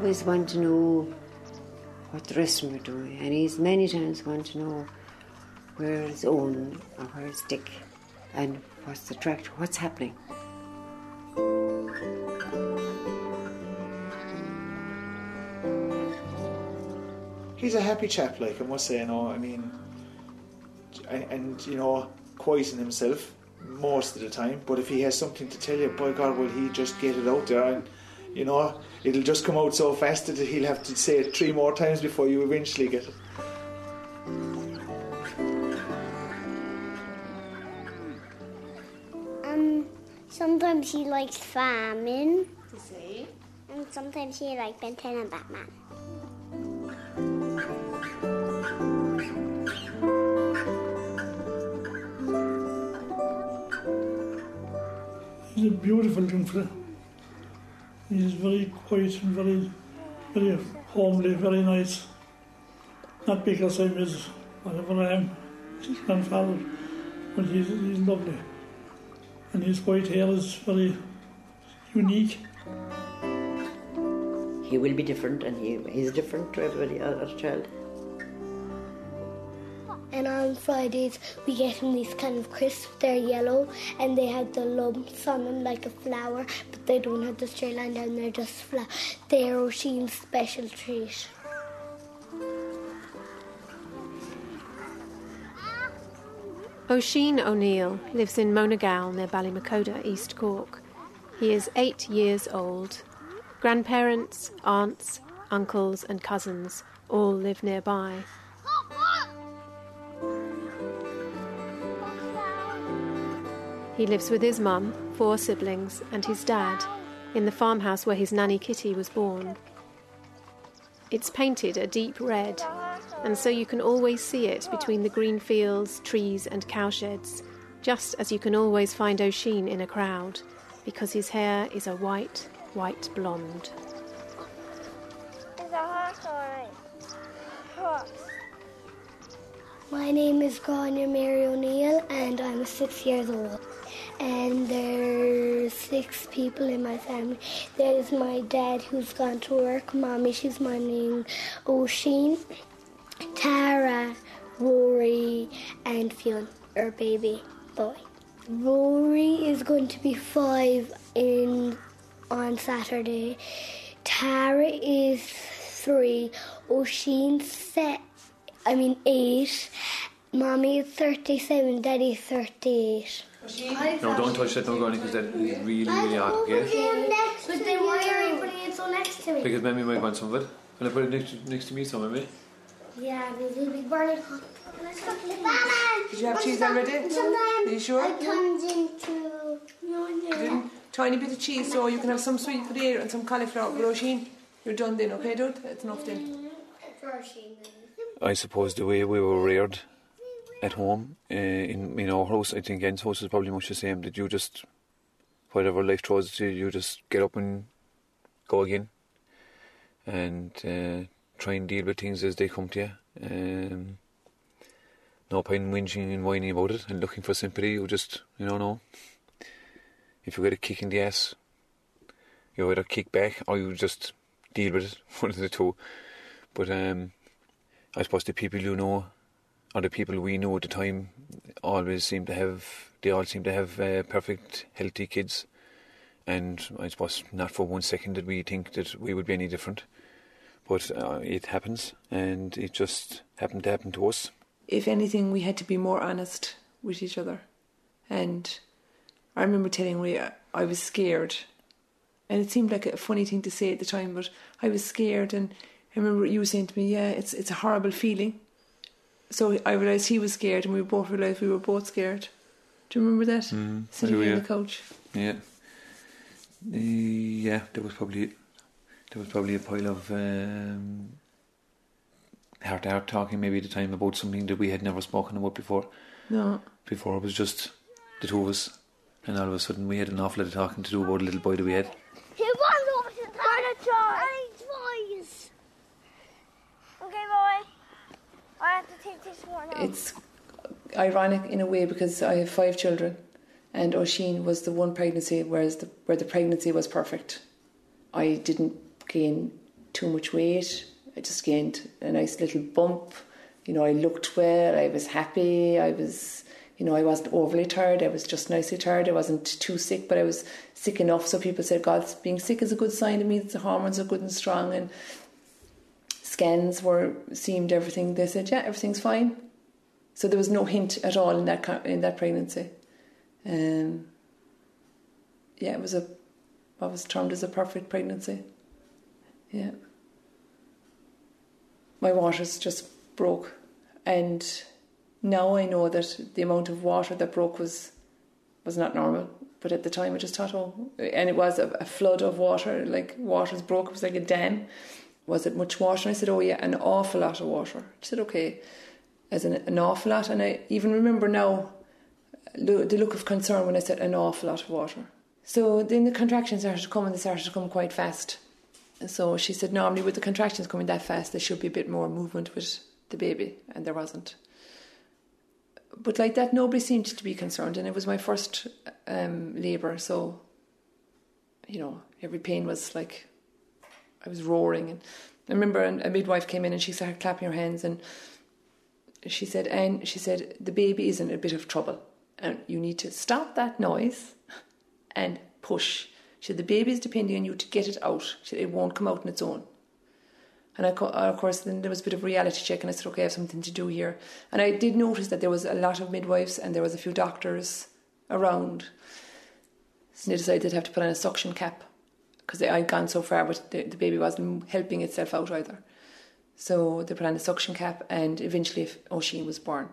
always want to know what the rest of them are doing, and he's many times want to know where where is Owen or where where is Dick, and what's the tractor, what's happening. He's a happy chap, like I must say. You know, I mean, and, and you know, quiet in himself most of the time. But if he has something to tell you, by God, will he just get it out there? And you know, it'll just come out so fast that he'll have to say it three more times before you eventually get it. Um, sometimes he likes farming, To see. and sometimes he likes Ben 10 and Batman. He's a beautiful young fella. He's very quiet and very, very homely, very nice. Not because I'm his, whatever I am, his grandfather, but he's, he's lovely. And his white hair is very unique. He will be different, and he, he's different to everybody other child. And on Fridays, we get him these kind of crisps. They're yellow and they have the lumps on them like a flower, but they don't have the straight line down. They're just flat. They're Oisin's special treat. Oisin O'Neill lives in Monagal near Ballymacoda, East Cork. He is eight years old. Grandparents, aunts, uncles, and cousins all live nearby. He lives with his mum, four siblings, and his dad in the farmhouse where his nanny Kitty was born. It's painted a deep red, and so you can always see it between the green fields, trees, and cowsheds, just as you can always find Oisin in a crowd, because his hair is a white, white blonde. Is a horse alright? My name is Grania Mary O'Neill and I'm six years old. And there's six people in my family. There's my dad who's gone to work, mommy, she's my name, Oisin, Tara, Rory, and Fionn, our baby boy. Rory is going to be five in on Saturday. Tara is three. Oisin's set. I mean eight. Mommy is thirty-seven. Daddy is thirty-eight. No, don't touch that, don't go on because that is really, really hot, okay? But then why are you putting it so next to me? Because maybe might want some of it. Will I put it next to, next to me some, maybe? Yeah, because it'll be burning hot. Batman! Did you have cheese already? Sometimes Are you sure? it comes into. No, Then Tiny bit of cheese so you can have some sweet potato and some cauliflower. But Oisin, you're done then, okay, dude? It's enough then. I suppose the way we were reared at home, uh, in, in our house, I think Jen's house is probably much the same, that you just, whatever life throws at you, you just get up and go again. And uh, try and deal with things as they come to you. Um, no point in whinging and whining about it and looking for sympathy. You just, you know, no. If you get a kick in the ass, you either kick back or you just deal with it. One of the two. But um, I suppose the people you know, or the people we know at the time, always seem to have. They all seem to have uh, perfect, healthy kids. And I suppose not for one second did we think that we would be any different. But uh, it happens, and it just happened to happen to us. If anything, we had to be more honest with each other. And I remember telling Ray I- I was scared. And it seemed like a funny thing to say at the time, but I was scared. And I remember you saying to me, Yeah, it's, it's a horrible feeling. So I realised he was scared, and we both realised we were both scared. Do you remember that? Mm, Sitting do, on yeah. the couch. Yeah. Uh, yeah, there was probably there was probably a pile of um, heart to heart talking maybe at the time about something that we had never spoken about before. No. Before it was just the two of us, and all of a sudden we had an awful lot of talking to do about a little boy that we had. He was over to the I boys. Okay, boy. I have to take this one out. It's ironic in a way because I have five children, and Oisin was the one pregnancy, whereas the, where the pregnancy was perfect. I didn't gain too much weight. I just gained a nice little bump. You know, I looked well, I was happy, I was, you know, I wasn't overly tired, I was just nicely tired, I wasn't too sick, but I was sick enough. So people said, God, being sick is a good sign. It means the hormones are good and strong. And scans were, seemed everything. They said, yeah, everything's fine. So there was no hint at all in that, in that pregnancy. Um, yeah, it was a, what was termed as a perfect pregnancy. Yeah. My waters just broke. And now I know that the amount of water that broke was was not normal. But at the time, I just thought, oh, and it was a, a flood of water, like water's broke. It was like a dam. Was it much water? I said, oh yeah, an awful lot of water. She said, okay, as an, an awful lot. And I even remember now the look of concern when I said an awful lot of water. So then the contractions started to come, and they started to come quite fast. So she said, normally with the contractions coming that fast, there should be a bit more movement with the baby, and there wasn't. But like that, nobody seemed to be concerned, and it was my first um, labour, so you know, every pain was like I was roaring. And I remember a midwife came in and she started clapping her hands, and she said, "And she said the baby is in a bit of trouble, and you need to stop that noise and push." She said, the baby is depending on you to get it out. She said, it won't come out on its own. And I, uh, of course, then there was a bit of reality check, and I said, okay, I have something to do here. And I did notice that there was a lot of midwives and there was a few doctors around. So they decided they'd have to put on a suction cap because I'd gone so far, but the, the baby wasn't helping itself out either. So they put on a suction cap, and eventually Oisin was born.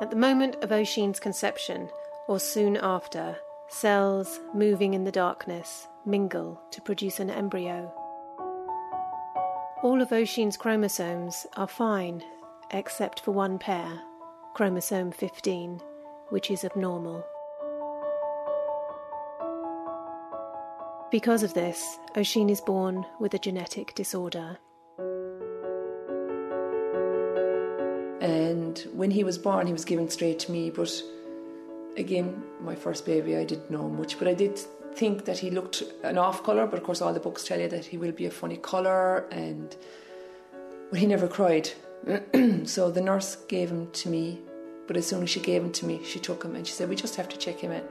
At the moment of Oisin's conception, or soon after, cells moving in the darkness mingle to produce an embryo. All of Oisin's chromosomes are fine, except for one pair, chromosome 15, which is abnormal. Because of this, Oisin is born with a genetic disorder. And when he was born, he was given straight to me. But again, my first baby, I didn't know much, but I did think that he looked an off colour. But of course, all the books tell you that he will be a funny colour, and but he never cried. so the nurse gave him to me. But as soon as she gave him to me, she took him and she said, "We just have to check him in."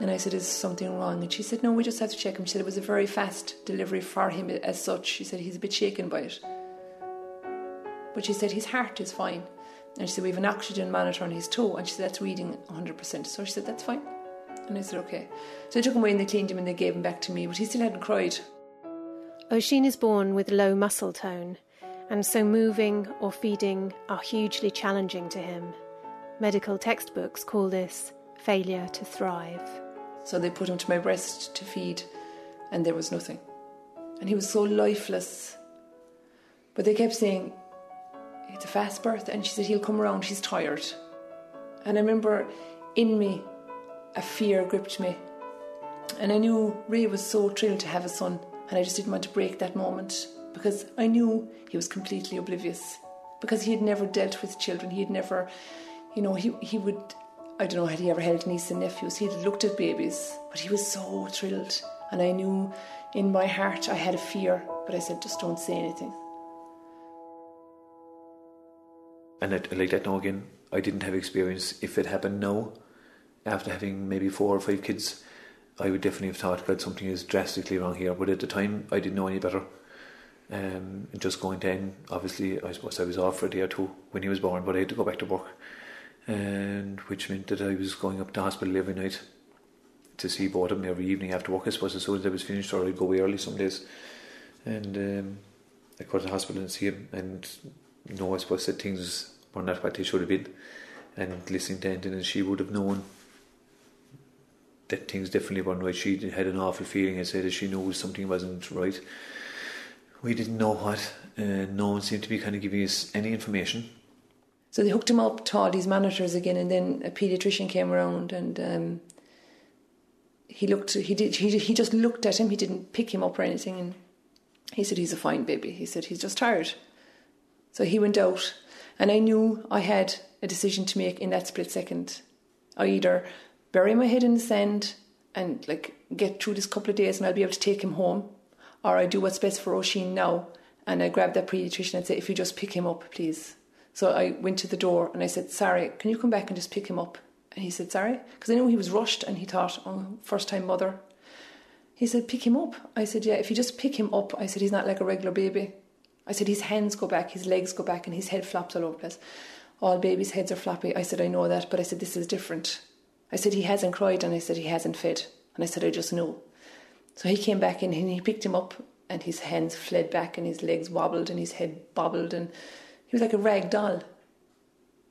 And I said, Is something wrong? And she said, No, we just have to check him. She said, It was a very fast delivery for him as such. She said, He's a bit shaken by it. But she said his heart is fine. And she said, We have an oxygen monitor on his toe. And she said, That's reading 100%. So she said, That's fine. And I said, Okay. So they took him away and they cleaned him and they gave him back to me, but he still hadn't cried. Oisin is born with low muscle tone, and so moving or feeding are hugely challenging to him. Medical textbooks call this failure to thrive. So they put him to my breast to feed, and there was nothing. And he was so lifeless. But they kept saying, it's a fast birth. And she said, he'll come around, she's tired. And I remember in me, a fear gripped me. And I knew Ray was so thrilled to have a son, and I just didn't want to break that moment because I knew he was completely oblivious. Because he had never dealt with children, he had never, you know, he, he would, I don't know, had he ever held nieces and nephews, he had looked at babies, but he was so thrilled. And I knew in my heart I had a fear, but I said, just don't say anything. and it, like that now again, I didn't have experience. If it happened now, after having maybe four or five kids, I would definitely have thought that something is drastically wrong here. But at the time, I didn't know any better. Um, and just going then, obviously, I suppose I was off for a day or two when he was born, but I had to go back to work, and which meant that I was going up to hospital every night to see both of every evening after work. I suppose as soon as I was finished, or I'd go away early some days, and um, I go to the hospital and see him, and no, I suppose that things were not what they should have been. And listening to Anton, and she would have known that things definitely weren't right. She had an awful feeling, I said, that she knew something wasn't right. We didn't know what, uh, no one seemed to be kind of giving us any information. So they hooked him up to all these monitors again, and then a paediatrician came around and um, he looked. He did. He he just looked at him. He didn't pick him up or anything, and he said, "He's a fine baby." He said, "He's just tired." So he went out and I knew I had a decision to make in that split second. I either bury my head in the sand and like get through this couple of days and I'll be able to take him home. Or I do what's best for Oisin now and I grab that paediatrician and say, if you just pick him up, please. So I went to the door and I said, sorry, can you come back and just pick him up? And he said, sorry, because I knew he was rushed and he thought, oh, first time mother. He said, pick him up. I said, yeah, if you just pick him up, I said, he's not like a regular baby. I said, his hands go back, his legs go back, and his head flops all over the place. All babies' heads are floppy. I said, I know that, but I said, this is different. I said, he hasn't cried, and I said, he hasn't fed. And I said, I just know. So he came back in and he picked him up, and his hands fled back, and his legs wobbled, and his head bobbled, and he was like a rag doll.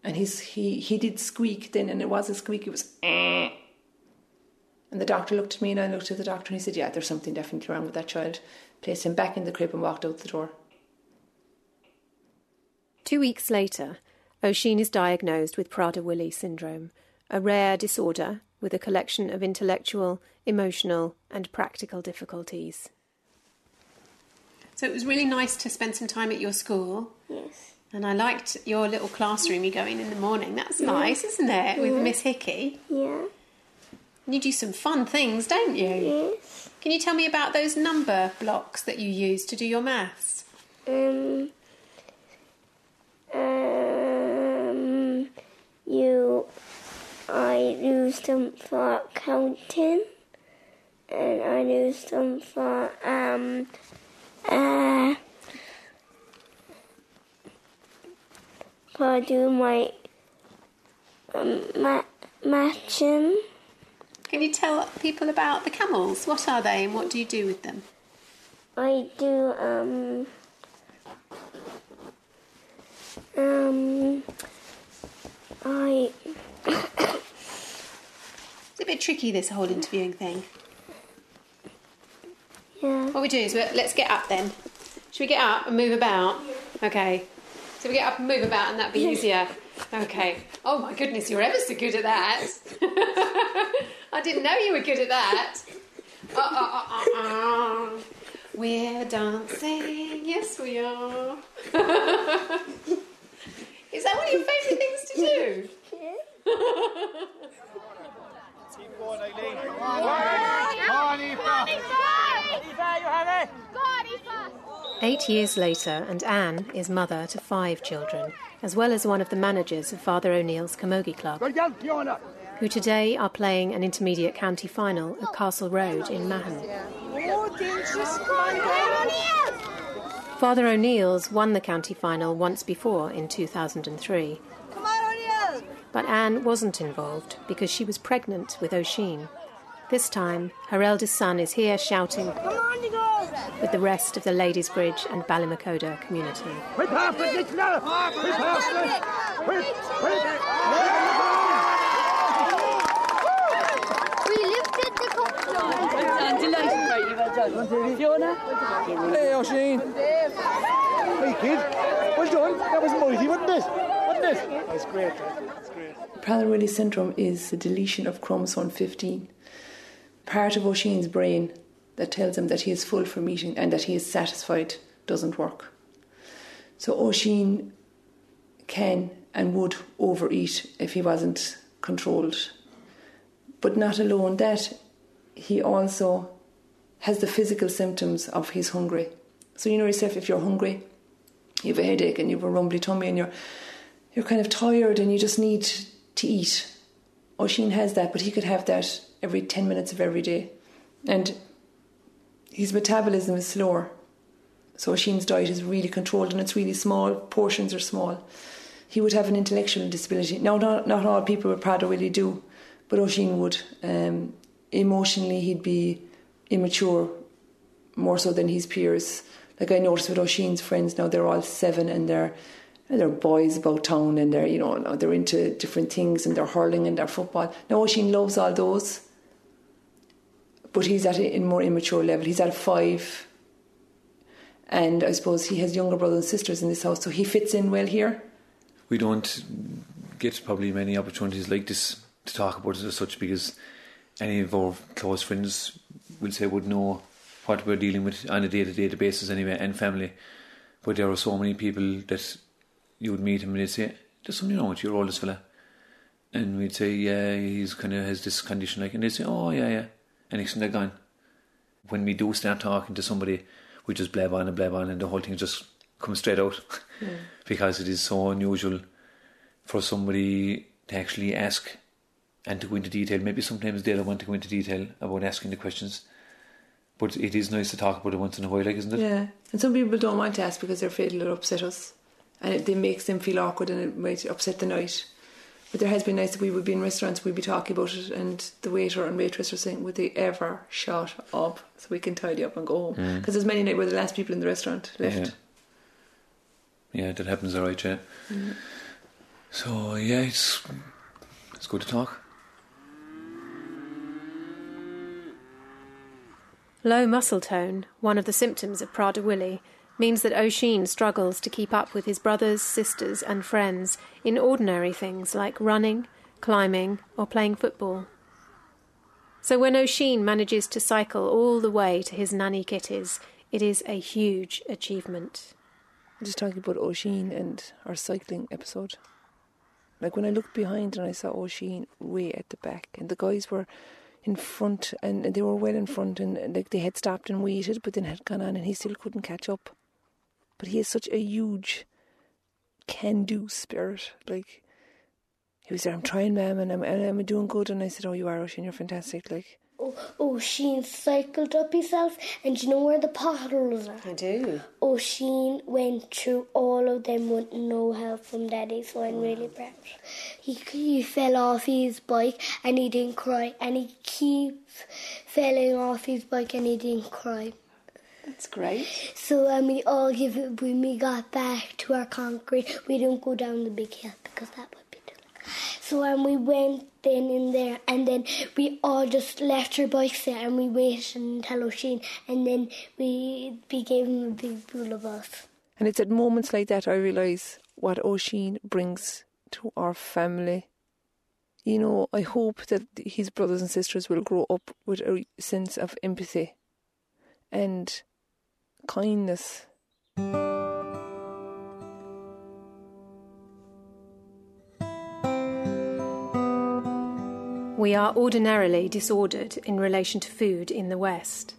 And he's, he, he did squeak then, and it was a squeak, it was eh. And the doctor looked at me, and I looked at the doctor, and he said, Yeah, there's something definitely wrong with that child. Placed him back in the crib and walked out the door. Two weeks later, Oisin is diagnosed with Prader-Willi syndrome, a rare disorder with a collection of intellectual, emotional, and practical difficulties. So it was really nice to spend some time at your school. Yes. And I liked your little classroom you go in in the morning. That's nice, isn't it? With Miss Hickey. Yeah. And you do some fun things, don't you? Yes. Can you tell me about those number blocks that you use to do your maths? Um. Um. You. I use them for counting, and I use them for um. Uh. For do my um, ma- matching. Can you tell people about the camels? What are they and what do you do with them? I do um um I It's a bit tricky, this whole interviewing thing. yeah What we do is we let's get up then. Should we get up and move about? Okay. So we get up and move about and that'd be easier. Okay. Oh my goodness, you're ever so good at that. I didn't know you were good at that. Uh, uh, uh, uh, uh. We're dancing, yes we are. Is that one of your favourite things to do? Eight years later, and Anne is mother to five children, as well as one of the managers of Father O'Neill's Camogie Club, who today are playing an intermediate county final at Castle Road in Mahon. Father O'Neill's won the county final once before in 2003. But Anne wasn't involved because she was pregnant with Oisin. This time, her eldest son is here shouting with the rest of the Ladysbridge and Ballymacoda community. We lifted the cup. Hey, Oisin. Hey, kid. Well done. That was mighty, wasn't it? Wasn't it? That's great. That's great. Prader-Willi syndrome is the deletion of chromosome 15. Part of Oisin's brain that tells him that he is full from eating and that he is satisfied doesn't work. So Oisin can and would overeat if he wasn't controlled. But not alone that, he also has the physical symptoms of he's hungry. So you know yourself if you're hungry, you have a headache and you have a rumbly tummy and you're you're kind of tired and you just need to eat. Oisin has that, but he could have that every 10 minutes of every day. And his metabolism is slower. So Oisin's diet is really controlled and it's really small, portions are small. He would have an intellectual disability. Now, not, not all people with Prader-Willi do, but Oisin would. Um, emotionally, he'd be immature more so than his peers. Like I noticed with Oisin's friends now, they're all seven and they're they're boys about town and they're you know they're into different things and they're hurling and they're football. Now Oisin loves all those, but he's at a more immature level. He's at five, and I suppose he has younger brothers and sisters in this house, so he fits in well here. We don't get probably many opportunities like this to talk about it as such because any of our close friends would say would know what we're dealing with on a day to day basis anyway and family. But there are so many people that you would meet him and they'd say, There's something wrong with your oldest fella. and we'd say, yeah, he's kind of has this condition, like, and they'd say, oh yeah, yeah, and next thing they're gone. When we do start talking to somebody, we just blab on and blab on, and the whole thing just comes straight out because it is so unusual for somebody to actually ask and to go into detail. Maybe sometimes they don't want to go into detail about asking the questions, but it is nice to talk about it once in a while, like, isn't it? Yeah, and some people don't want to ask because they're afraid it'll upset us, and it, it makes them feel awkward and it might upset the night. But there has been nights that we would be in restaurants, we'd be talking about it, and the waiter and waitress are saying, "Would they ever shut up so we can tidy up and go home?" Mm. Because there's many nights we're the last people in the restaurant left. Yeah. Yeah, that happens alright, yeah. Mm. So yeah, it's it's good to talk. Low muscle tone, one of the symptoms of Prader-Willi, means that Oisin struggles to keep up with his brothers, sisters, and friends in ordinary things like running, climbing, or playing football. So when Oisin manages to cycle all the way to his nanny kitties, it is a huge achievement. I'm Just talking about Oisin and our cycling episode. Like when I looked behind and I saw Oisin way at the back, and the guys were in front and they were well in front, and like they had stopped and waited, but then had gone on, and he still couldn't catch up. But he has such a huge can-do spirit. Like he was there, I'm trying, ma'am, and I'm and I'm doing good. And I said, Oh, you are, Oisin, you're fantastic. Like Oh, oh Oisin cycled up himself, and do you know where the potholes are? I do. Oh, Oisin went through all of them with no help from Daddy, so I'm really proud. He, he fell off his bike and he didn't cry, and he keeps falling off his bike and he didn't cry. That's great. So um, we all give it when we got back to our concrete. We didn't go down the big hill because that would be too long. So um, we went then in there, and then we all just left our bikes there, and we waited until Oisin, and then we we gave him a big bowl of us. And it's at moments like that I realise what Oisin brings to our family. You know, I hope that his brothers and sisters will grow up with a sense of empathy and kindness. We are ordinarily disordered in relation to food in the West.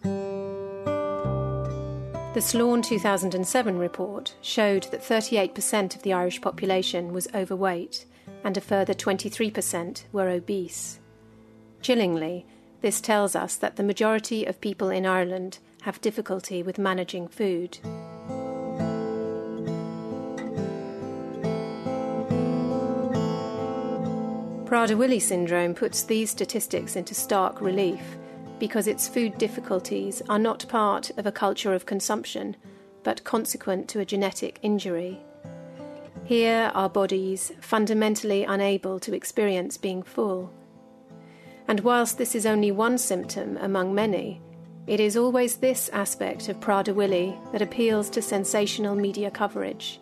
The SLÁN 2007 report showed that 38% of the Irish population was overweight and a further 23% were obese. Chillingly, this tells us that the majority of people in Ireland have difficulty with managing food. Prader-Willi syndrome puts these statistics into stark relief because its food difficulties are not part of a culture of consumption, but consequent to a genetic injury. Here are bodies fundamentally unable to experience being full. And whilst this is only one symptom among many, it is always this aspect of Prader-Willi that appeals to sensational media coverage,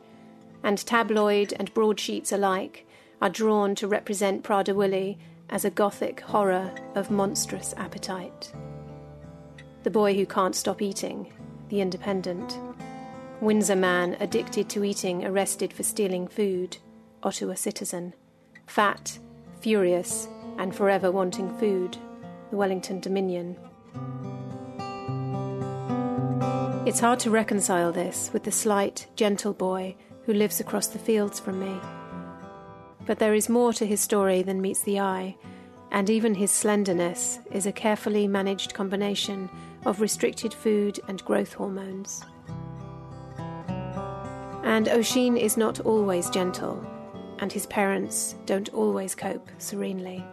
and tabloid and broadsheets alike are drawn to represent Prader-Willi as a gothic horror of monstrous appetite. The boy who can't stop eating, the independent. Windsor man addicted to eating arrested for stealing food, Ottawa citizen. Fat, furious, and forever wanting food, the Wellington Dominion. It's hard to reconcile this with the slight, gentle boy who lives across the fields from me. But there is more to his story than meets the eye, and even his slenderness is a carefully managed combination of restricted food and growth hormones. And Oisin is not always gentle, and his parents don't always cope serenely.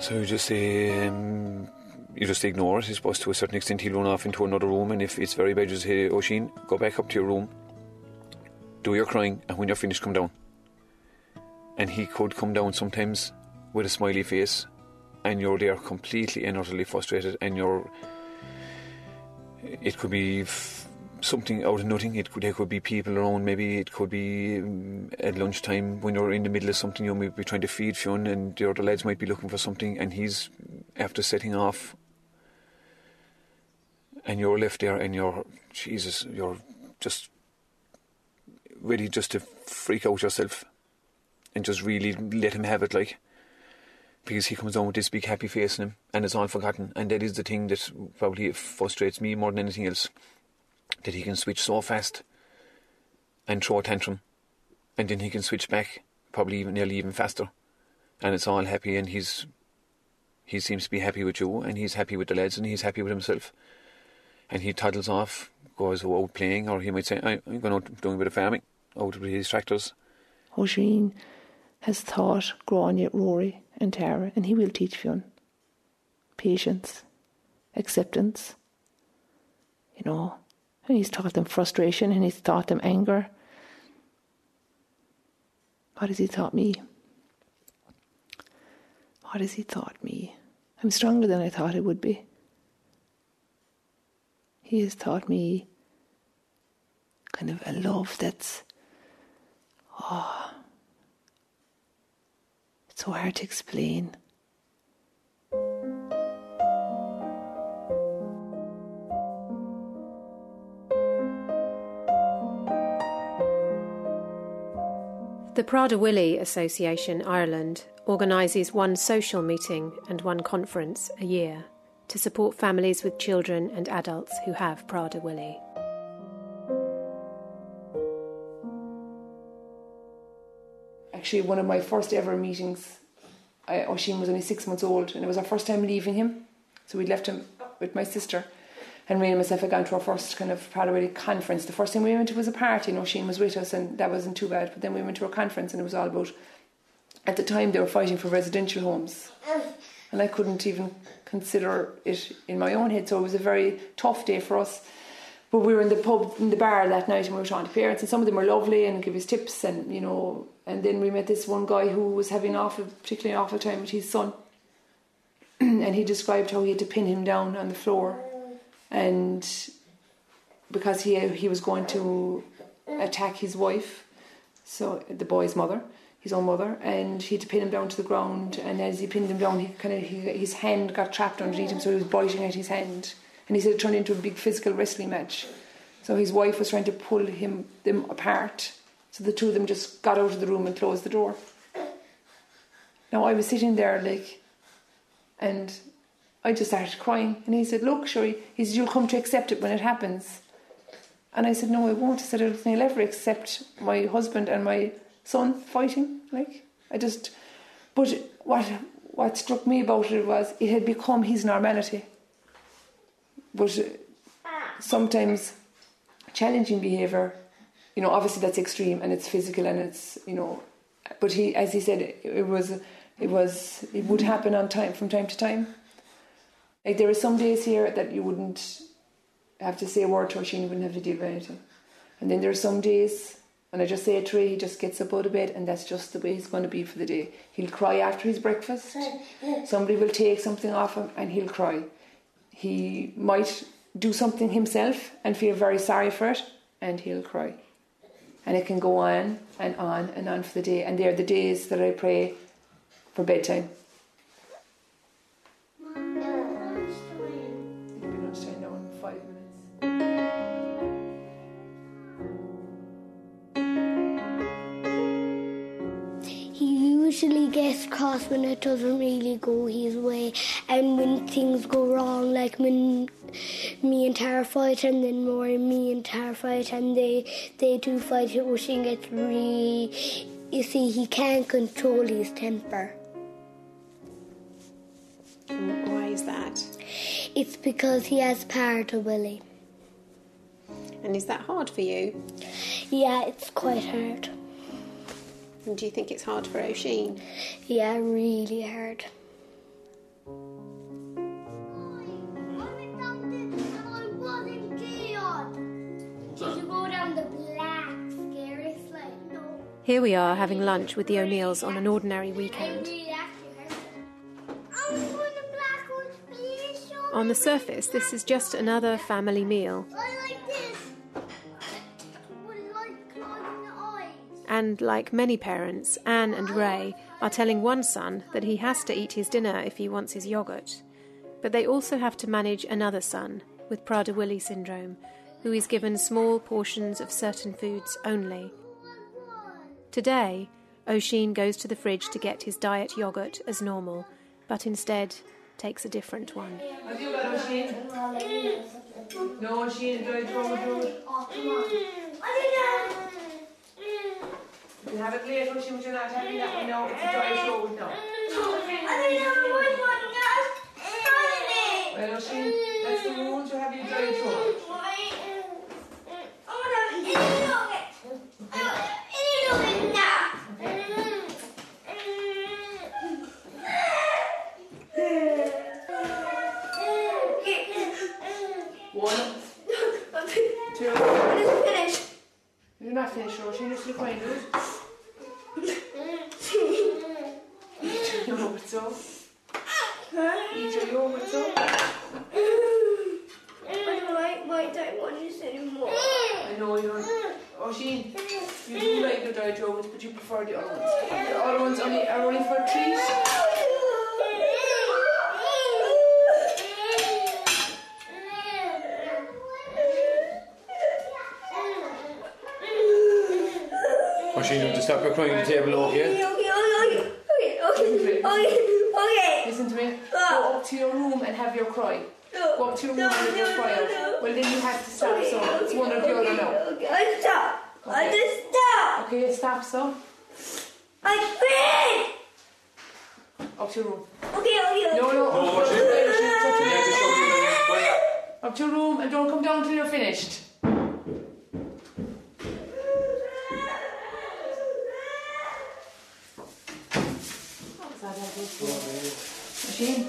So you just um, you just ignore it, I suppose, to a certain extent. He'll run off into another room, and if it's very bad, you just say, Oisin, go back up to your room, do your crying, and when you're finished, come down. And he could come down sometimes with a smiley face, and you're there completely and utterly frustrated, and you're. It could be f- something out of nothing. It could there could be people around. Maybe it could be um, at lunchtime when you're in the middle of something. You might be trying to feed Fionn, and the other lads might be looking for something, and he's after setting off, and you're left there, and you're Jesus, you're just ready just to freak out yourself and just really let him have it, like. Because he comes on with this big happy face in him and it's all forgotten. And that is the thing that probably frustrates me more than anything else. That he can switch so fast and throw a tantrum. And then he can switch back, probably even nearly even faster. And it's all happy and he's he seems to be happy with you and he's happy with the lads and he's happy with himself. And he toddles off, goes out playing, or he might say, I'm going out doing a bit of farming, out with his tractors. Oisin has taught Grania, Rory, and Tara, and he will teach Fionn. Patience, acceptance, you know. And he's taught them frustration and he's taught them anger. What has he taught me? What has he taught me? I'm stronger than I thought I would be. He has taught me kind of a love that's, oh, it's so hard to explain. The Prader-Willi Association Ireland organises one social meeting and one conference a year to support families with children and adults who have Prader-Willi. Actually, one of my first ever meetings, I, Oisin was only six months old, and it was our first time leaving him. So we'd left him with my sister, and and myself had gone to our first kind of Prader conference. The first time we went to was a party, and Oisin was with us, and that wasn't too bad. But then we went to a conference, and it was all about. At the time, they were fighting for residential homes, and I couldn't even consider it in my own head. So it was a very tough day for us. But we were in the pub, in the bar that night, and we were talking to parents, and some of them were lovely and give us tips, and you know. And then we met this one guy who was having an awful, particularly awful time with his son, and he described how he had to pin him down on the floor, and because he he was going to attack his wife, so the boy's mother, his own mother, and he had to pin him down to the ground. And as he pinned him down, he kind of he, his hand got trapped underneath him, so he was biting at his hand. And he said it turned into a big physical wrestling match. So his wife was trying to pull him them apart. So the two of them just got out of the room and closed the door. Now I was sitting there like, and I just started crying. And he said, "Look, Sherry," he said, "You'll come to accept it when it happens." And I said, "No, I won't." I said, "I don't ever accept my husband and my son fighting. Like I just, but what what struck me about it was it had become his normality. But sometimes challenging behaviour, you know, obviously that's extreme and it's physical and it's you know, but he, as he said, it, it was it was it would happen on time from time to time. Like there are some days here that you wouldn't have to say a word to Oisin, you wouldn't have to deal with anything. And then there are some days and I just say it to him, he just gets up out of bed, and that's just the way he's going to be for the day. He'll cry after his breakfast. Somebody will take something off him, and he'll cry. He might do something himself and feel very sorry for it, and he'll cry. And it can go on and on and on for the day. And they're the days that I pray for bedtime. Usually gets cross when it doesn't really go his way, and when things go wrong, like when me and Tara fight, and then more me and Tara fight, and they they do fight. Oisin gets really. You see, he can't control his temper. Why is that? It's because he has power to Willie. And is that hard for you? Yeah, it's quite hard. And do you think it's hard for Oisin? Yeah, really hard. Here we are having lunch with the O'Neills on an ordinary weekend. On the surface, this is just another family meal. And like many parents, Anne and Ray are telling one son that he has to eat his dinner if he wants his yogurt. But they also have to manage another son with Prader Willi syndrome, who is given small portions of certain foods only Today, Oisin goes to the fridge to get his diet yogurt as normal, but instead takes a different one. Have you got Oisin? No, Oisin, enjoy it, throw it, throw it. You can have it later, but you're not having that one now. It's a dry it now. Well, Oisin, that's the rule to have you dry throw it. One, two. You're not finished, Oisin, you're still crying, dude. Eat your yogurt, so. Eat your yogurt, so. I know you don't. Oisin, you do like the dry yogurt, but you prefer the other ones. The other ones only are only for trees. Oisin, you have to stop your crying on the table, okay? Listen to me. Go up to your room and have your cry. Go up to your room and have your cry out. Well, then you have to stop, so it's one or the other now. I stop. I just stop. Okay, stop, so. I quit. Up to your room. Okay, okay, okay. No, no. No, up to your Oisin. room, up to your Yeah, just show me the- Right. Up to your room and don't come down till you're finished. Machine,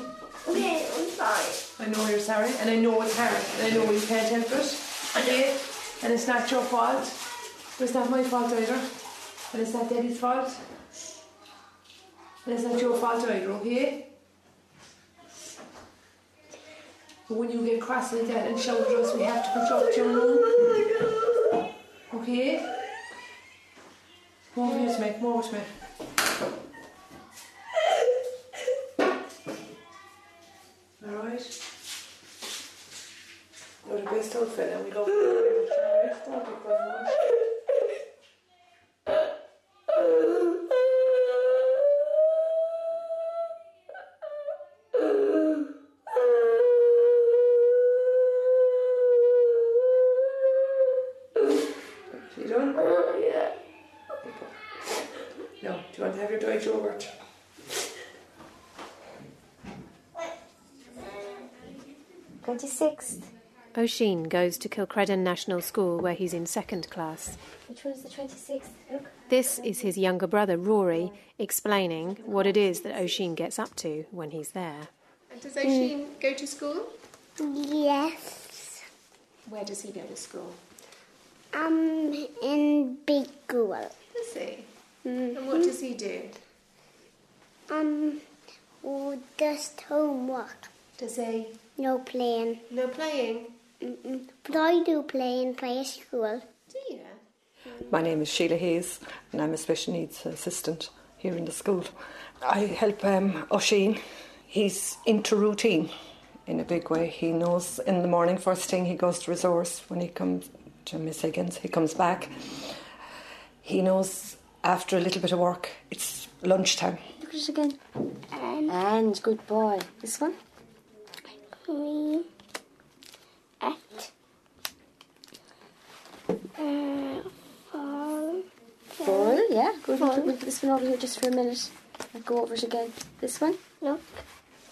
Okay, I'm sorry. I know you're sorry, and I know it's hard, and I know you can't help it. Okay? And it's not your fault, but it's not my fault either, and it's not Daddy's fault, and it's not your fault either. Okay? But when you get cross like that and shout at us, we have to put you up to your room. Okay? More here to me, more to me. Alright? You're the best outfit and we love you very much, alright? Don't be crying much. You done? Yeah. No, do you want to have your diet yogurt? Twenty-sixth. Oisin goes to Kilcredan National School where he's in second class. Which one is the twenty-sixth? Look. This is his younger brother Rory explaining what it is that Oisin gets up to when he's there. Does Oisin go to school? Yes. Where does he go to school? I'm in big school. Does he? And what does he do? Um, oh, just homework. Does he? No playing. No playing. Mm-mm. But I do play in play school. Do you? My name is Sheila Hayes and I'm a special needs assistant here in the school. I help um, Oisin. He's into routine in a big way. He knows in the morning, first thing, he goes to resource. When he comes to Miss Higgins, he comes back. He knows after a little bit of work, it's lunchtime. Look at it again. And And good boy. This one? we at uh, fall. Full, yeah. Good. We'll put this one over here just for a minute. I'll go over it again. This one? Look.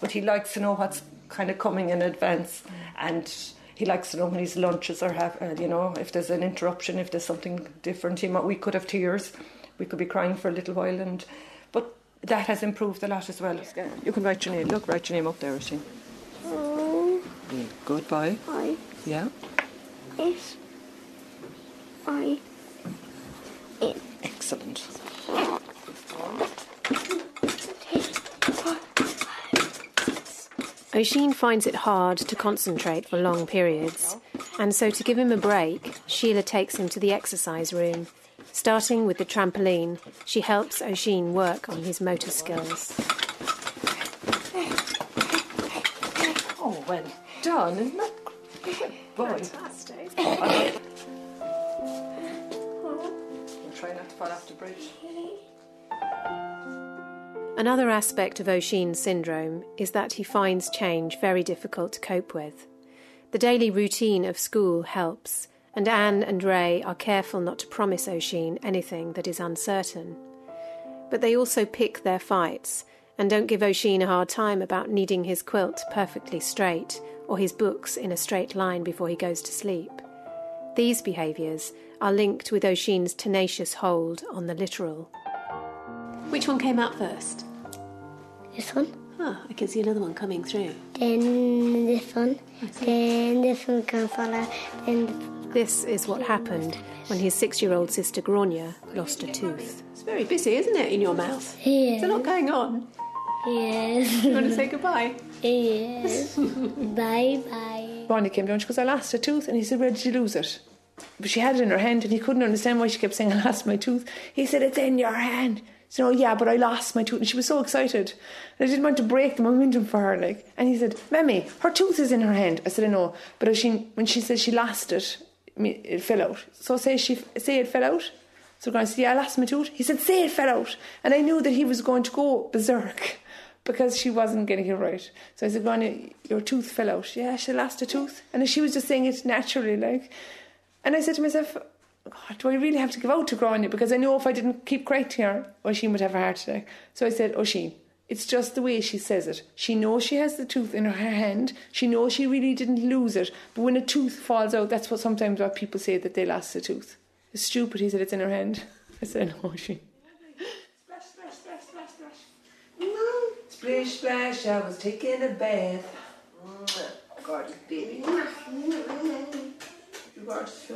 But he likes to know what's kind of coming in advance and he likes to know when his lunches are, have, uh, you know, if there's an interruption, if there's something different. He might, we could have tears, we could be crying for a little while, and but that has improved a lot as well. You can write your name. Look, write your name up there, Oisin. Oh, mm, Good boy. I Yeah. is I in Excellent. Oisin finds it hard to concentrate for long periods, and so to give him a break, Sheila takes him to the exercise room. Starting with the trampoline, she helps Oisin work on his motor skills. Oh, well done, isn't that? Good boy. Fantastic. We'll try not to fall off the bridge. Another aspect of Oisin syndrome is that he finds change very difficult to cope with. The daily routine of school helps, and Anne and Ray are careful not to promise Oisin anything that is uncertain. But they also pick their fights and don't give Oisin a hard time about needing his quilt perfectly straight or his books in a straight line before he goes to sleep. These behaviours are linked with Oisin's tenacious hold on the literal. Which one came out first? This one. Oh, I can see another one coming through. Then this one. Then this one can fall out. Then This is what happened when his six year old sister Grania lost a tooth. It's very busy, isn't it, in your mouth? Yes. There's a lot going on. Yes. You want to say goodbye? Yes. bye bye. Bonnie came down, she goes, I lost a tooth. And he said, Where did you lose it? But she had it in her hand and he couldn't understand why she kept saying, I lost my tooth. He said, It's in your hand. She said, Oh, yeah, but I lost my tooth. And she was so excited. And I didn't want to break the momentum for her. like. And he said, Mammy, her tooth is in her hand. I said, I know. But as she, when she said she lost it, it eh, fell out. So say, she, say it fell out. So said, Yeah, I lost my tooth. He said, Say it fell out. And I knew that he was going to go berserk because she wasn't getting it right. So I said, Grania, your tooth fell out. Yeah, she lost a tooth. And she was just saying it naturally, like. And I said to myself, God, do I really have to give out to Grania? Because I know if I didn't keep correcting her, Oisin would have a heart attack. So I said, oh, Oisin, it's just the way she says it. She knows she has the tooth in her hand. She knows she really didn't lose it. But when a tooth falls out, that's what sometimes what people say that they lost a tooth. It's stupid. He said it's in her hand. I said, oh, no, Oisin. Splish splash, splash splash splash. Mm-hmm. Splash. Splash I was taking a bath. Mm-hmm. Gorgeous baby. Mm-hmm. Gorgeous.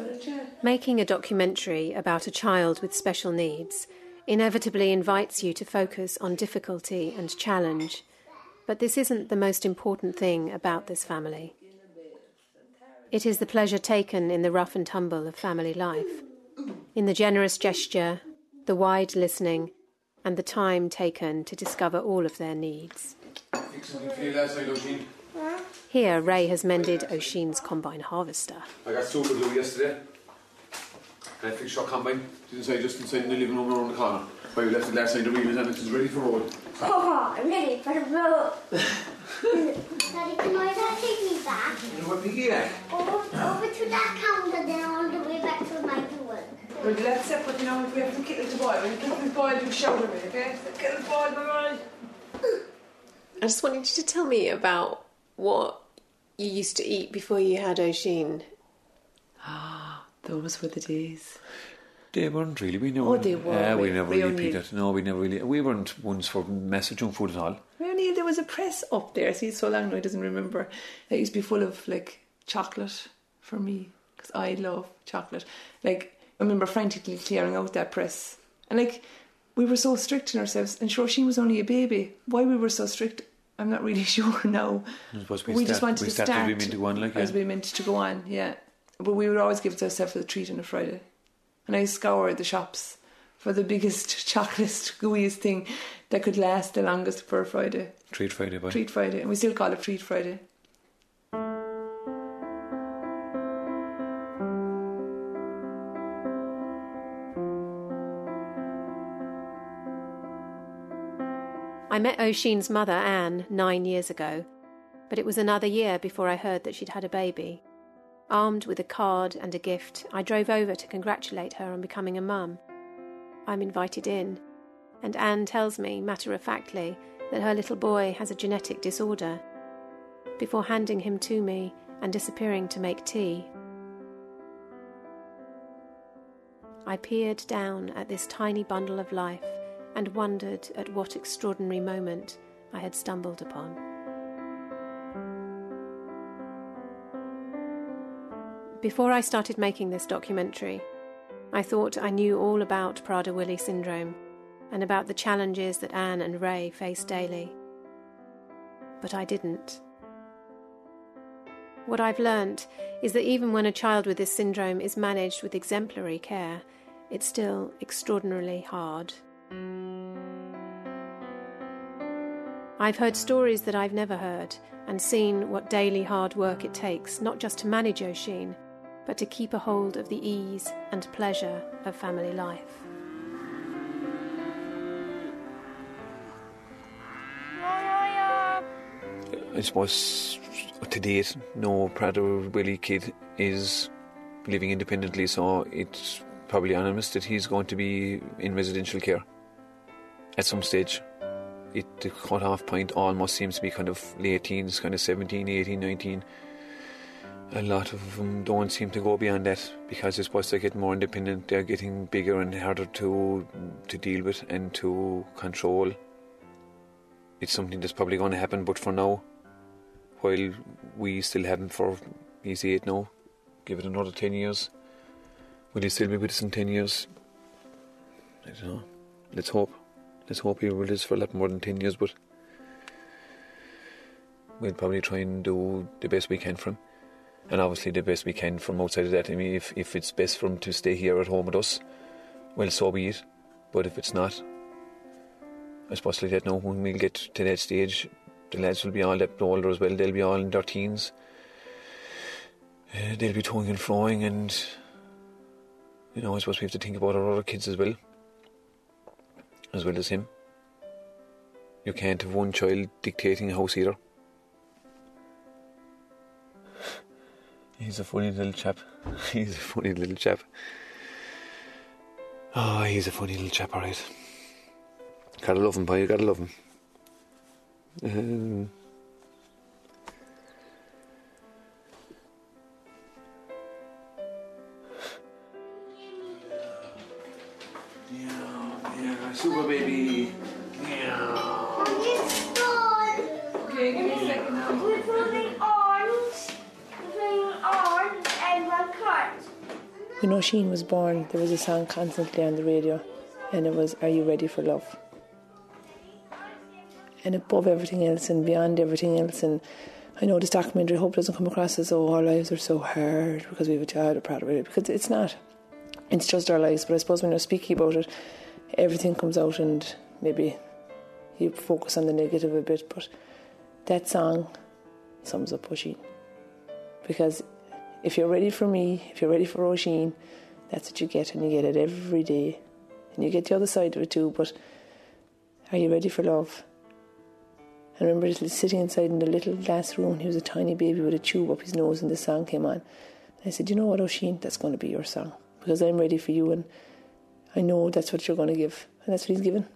Making a documentary about a child with special needs inevitably invites you to focus on difficulty and challenge. But this isn't the most important thing about this family. It is the pleasure taken in the rough and tumble of family life, in the generous gesture, the wide listening, and the time taken to discover all of their needs. Here, Ray has mended Oisin's combine harvester. I got super glue yesterday. And I fixed your combine. It's inside, just inside in the living room around the corner. Why we left it last night, the wheel is and it is ready for road. Oh, I'm ready for the road. Daddy, can I just take me back? You know what, Piggy, back? Over, over to that counter, then all the way back to my door. Well, let's separate now if we have to kettle to boil. When the kettle's boiled, you shout at me, okay? The kettle's boiled, bye I just wanted you to tell me about what you used to eat before you had Oisin. Ah, those were the days. They weren't really. We never. Oh, they were. Yeah, we We- never we really only-. No, we never really. We weren't ones for massive junk food at all. Really, there was a press up there. See, so long now he doesn't remember. It used to be full of like chocolate for me because I love chocolate. Like I remember frantically clearing out that press, and like we were so strict on ourselves. And sure, she was only a baby. Why we were so strict, I'm not really sure now. We, we start, just wanted we to started start we meant to go on like as yeah. we meant to go on. Yeah, but we would always give ourselves a treat on a Friday, and I scoured the shops for the biggest chocolate gooeyest thing that could last the longest for a Friday. Treat Friday, boy. Treat Friday, and we still call it Treat Friday. I met Oisin's mother, Anne, nine years ago, but it was another year before I heard that she'd had a baby. Armed with a card and a gift, I drove over to congratulate her on becoming a mum. I'm invited in, and Anne tells me, matter of factly, that her little boy has a genetic disorder. Before handing him to me and disappearing to make tea, I peered down at this tiny bundle of life and wondered at what extraordinary moment I had stumbled upon. Before I started making this documentary, I thought I knew all about Prader Willi syndrome and about the challenges that Anne and Ray face daily. But I didn't. What I've learnt is that even when a child with this syndrome is managed with exemplary care, it's still extraordinarily hard. I've heard stories that I've never heard and seen what daily hard work it takes not just to manage Oisin, but to keep a hold of the ease and pleasure of family life. I suppose today no Prader-Willi kid is living independently, so it's probably anonymous that he's going to be in residential care at some stage. It, the cut off point almost seems to be kind of late teens, kind of 17, 18, 19. A lot of them don't seem to go beyond that because I suppose they're getting more independent, they're getting bigger and harder to to deal with and to control. It's something that's probably going to happen, but for now, while we still have him for he's eight now, give it another 10 years. Will he still be with us in 10 years? I don't know. Let's hope. Let's hope he will live for a lot more than 10 years, but we'll probably try and do the best we can for him. And obviously, the best we can from outside of that. I mean, if, if it's best for him to stay here at home with us, well, so be it. But if it's not, I suppose like that now, when we get to that stage, the lads will be all that older as well. They'll be all in their teens. Uh, they'll be toing and froing, and you know, I suppose we have to think about our other kids as well, as well as him. You can't have one child dictating a house either. He's a funny little chap. He's a funny little chap. Oh, he's a funny little chap, alright. Gotta love him, boy, you gotta love him. Um, Oisin was born, there was a song constantly on the radio, and it was Are You Ready for Love? And above everything else and beyond everything else, and I know this documentary, hope doesn't come across as, oh, our lives are so hard because we have a child, we're proud of it, because it's not. It's just our lives, but I suppose when you're speaking about it, everything comes out and maybe you focus on the negative a bit, but that song sums up Oisin. Because if you're ready for me, if you're ready for Oisin, that's what you get, and you get it every day. And you get the other side of it too, but are you ready for love? I remember sitting inside in the little glass room, he was a tiny baby with a tube up his nose, and the song came on. And I said, You know what, Oisin, that's going to be your song, because I'm ready for you, and I know that's what you're going to give. And that's what he's given.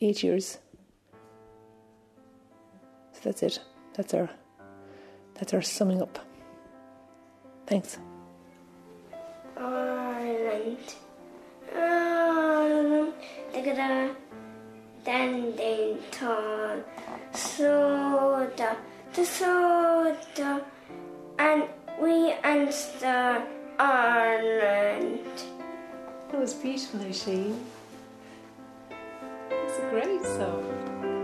Eight years. So that's it. That's our that's our summing up. Thanks. Ireland. Ireland. Da-da-da. Standing tall. Soda. The soda. And we answer Ireland. That was beautiful, Oisin. It's a great song.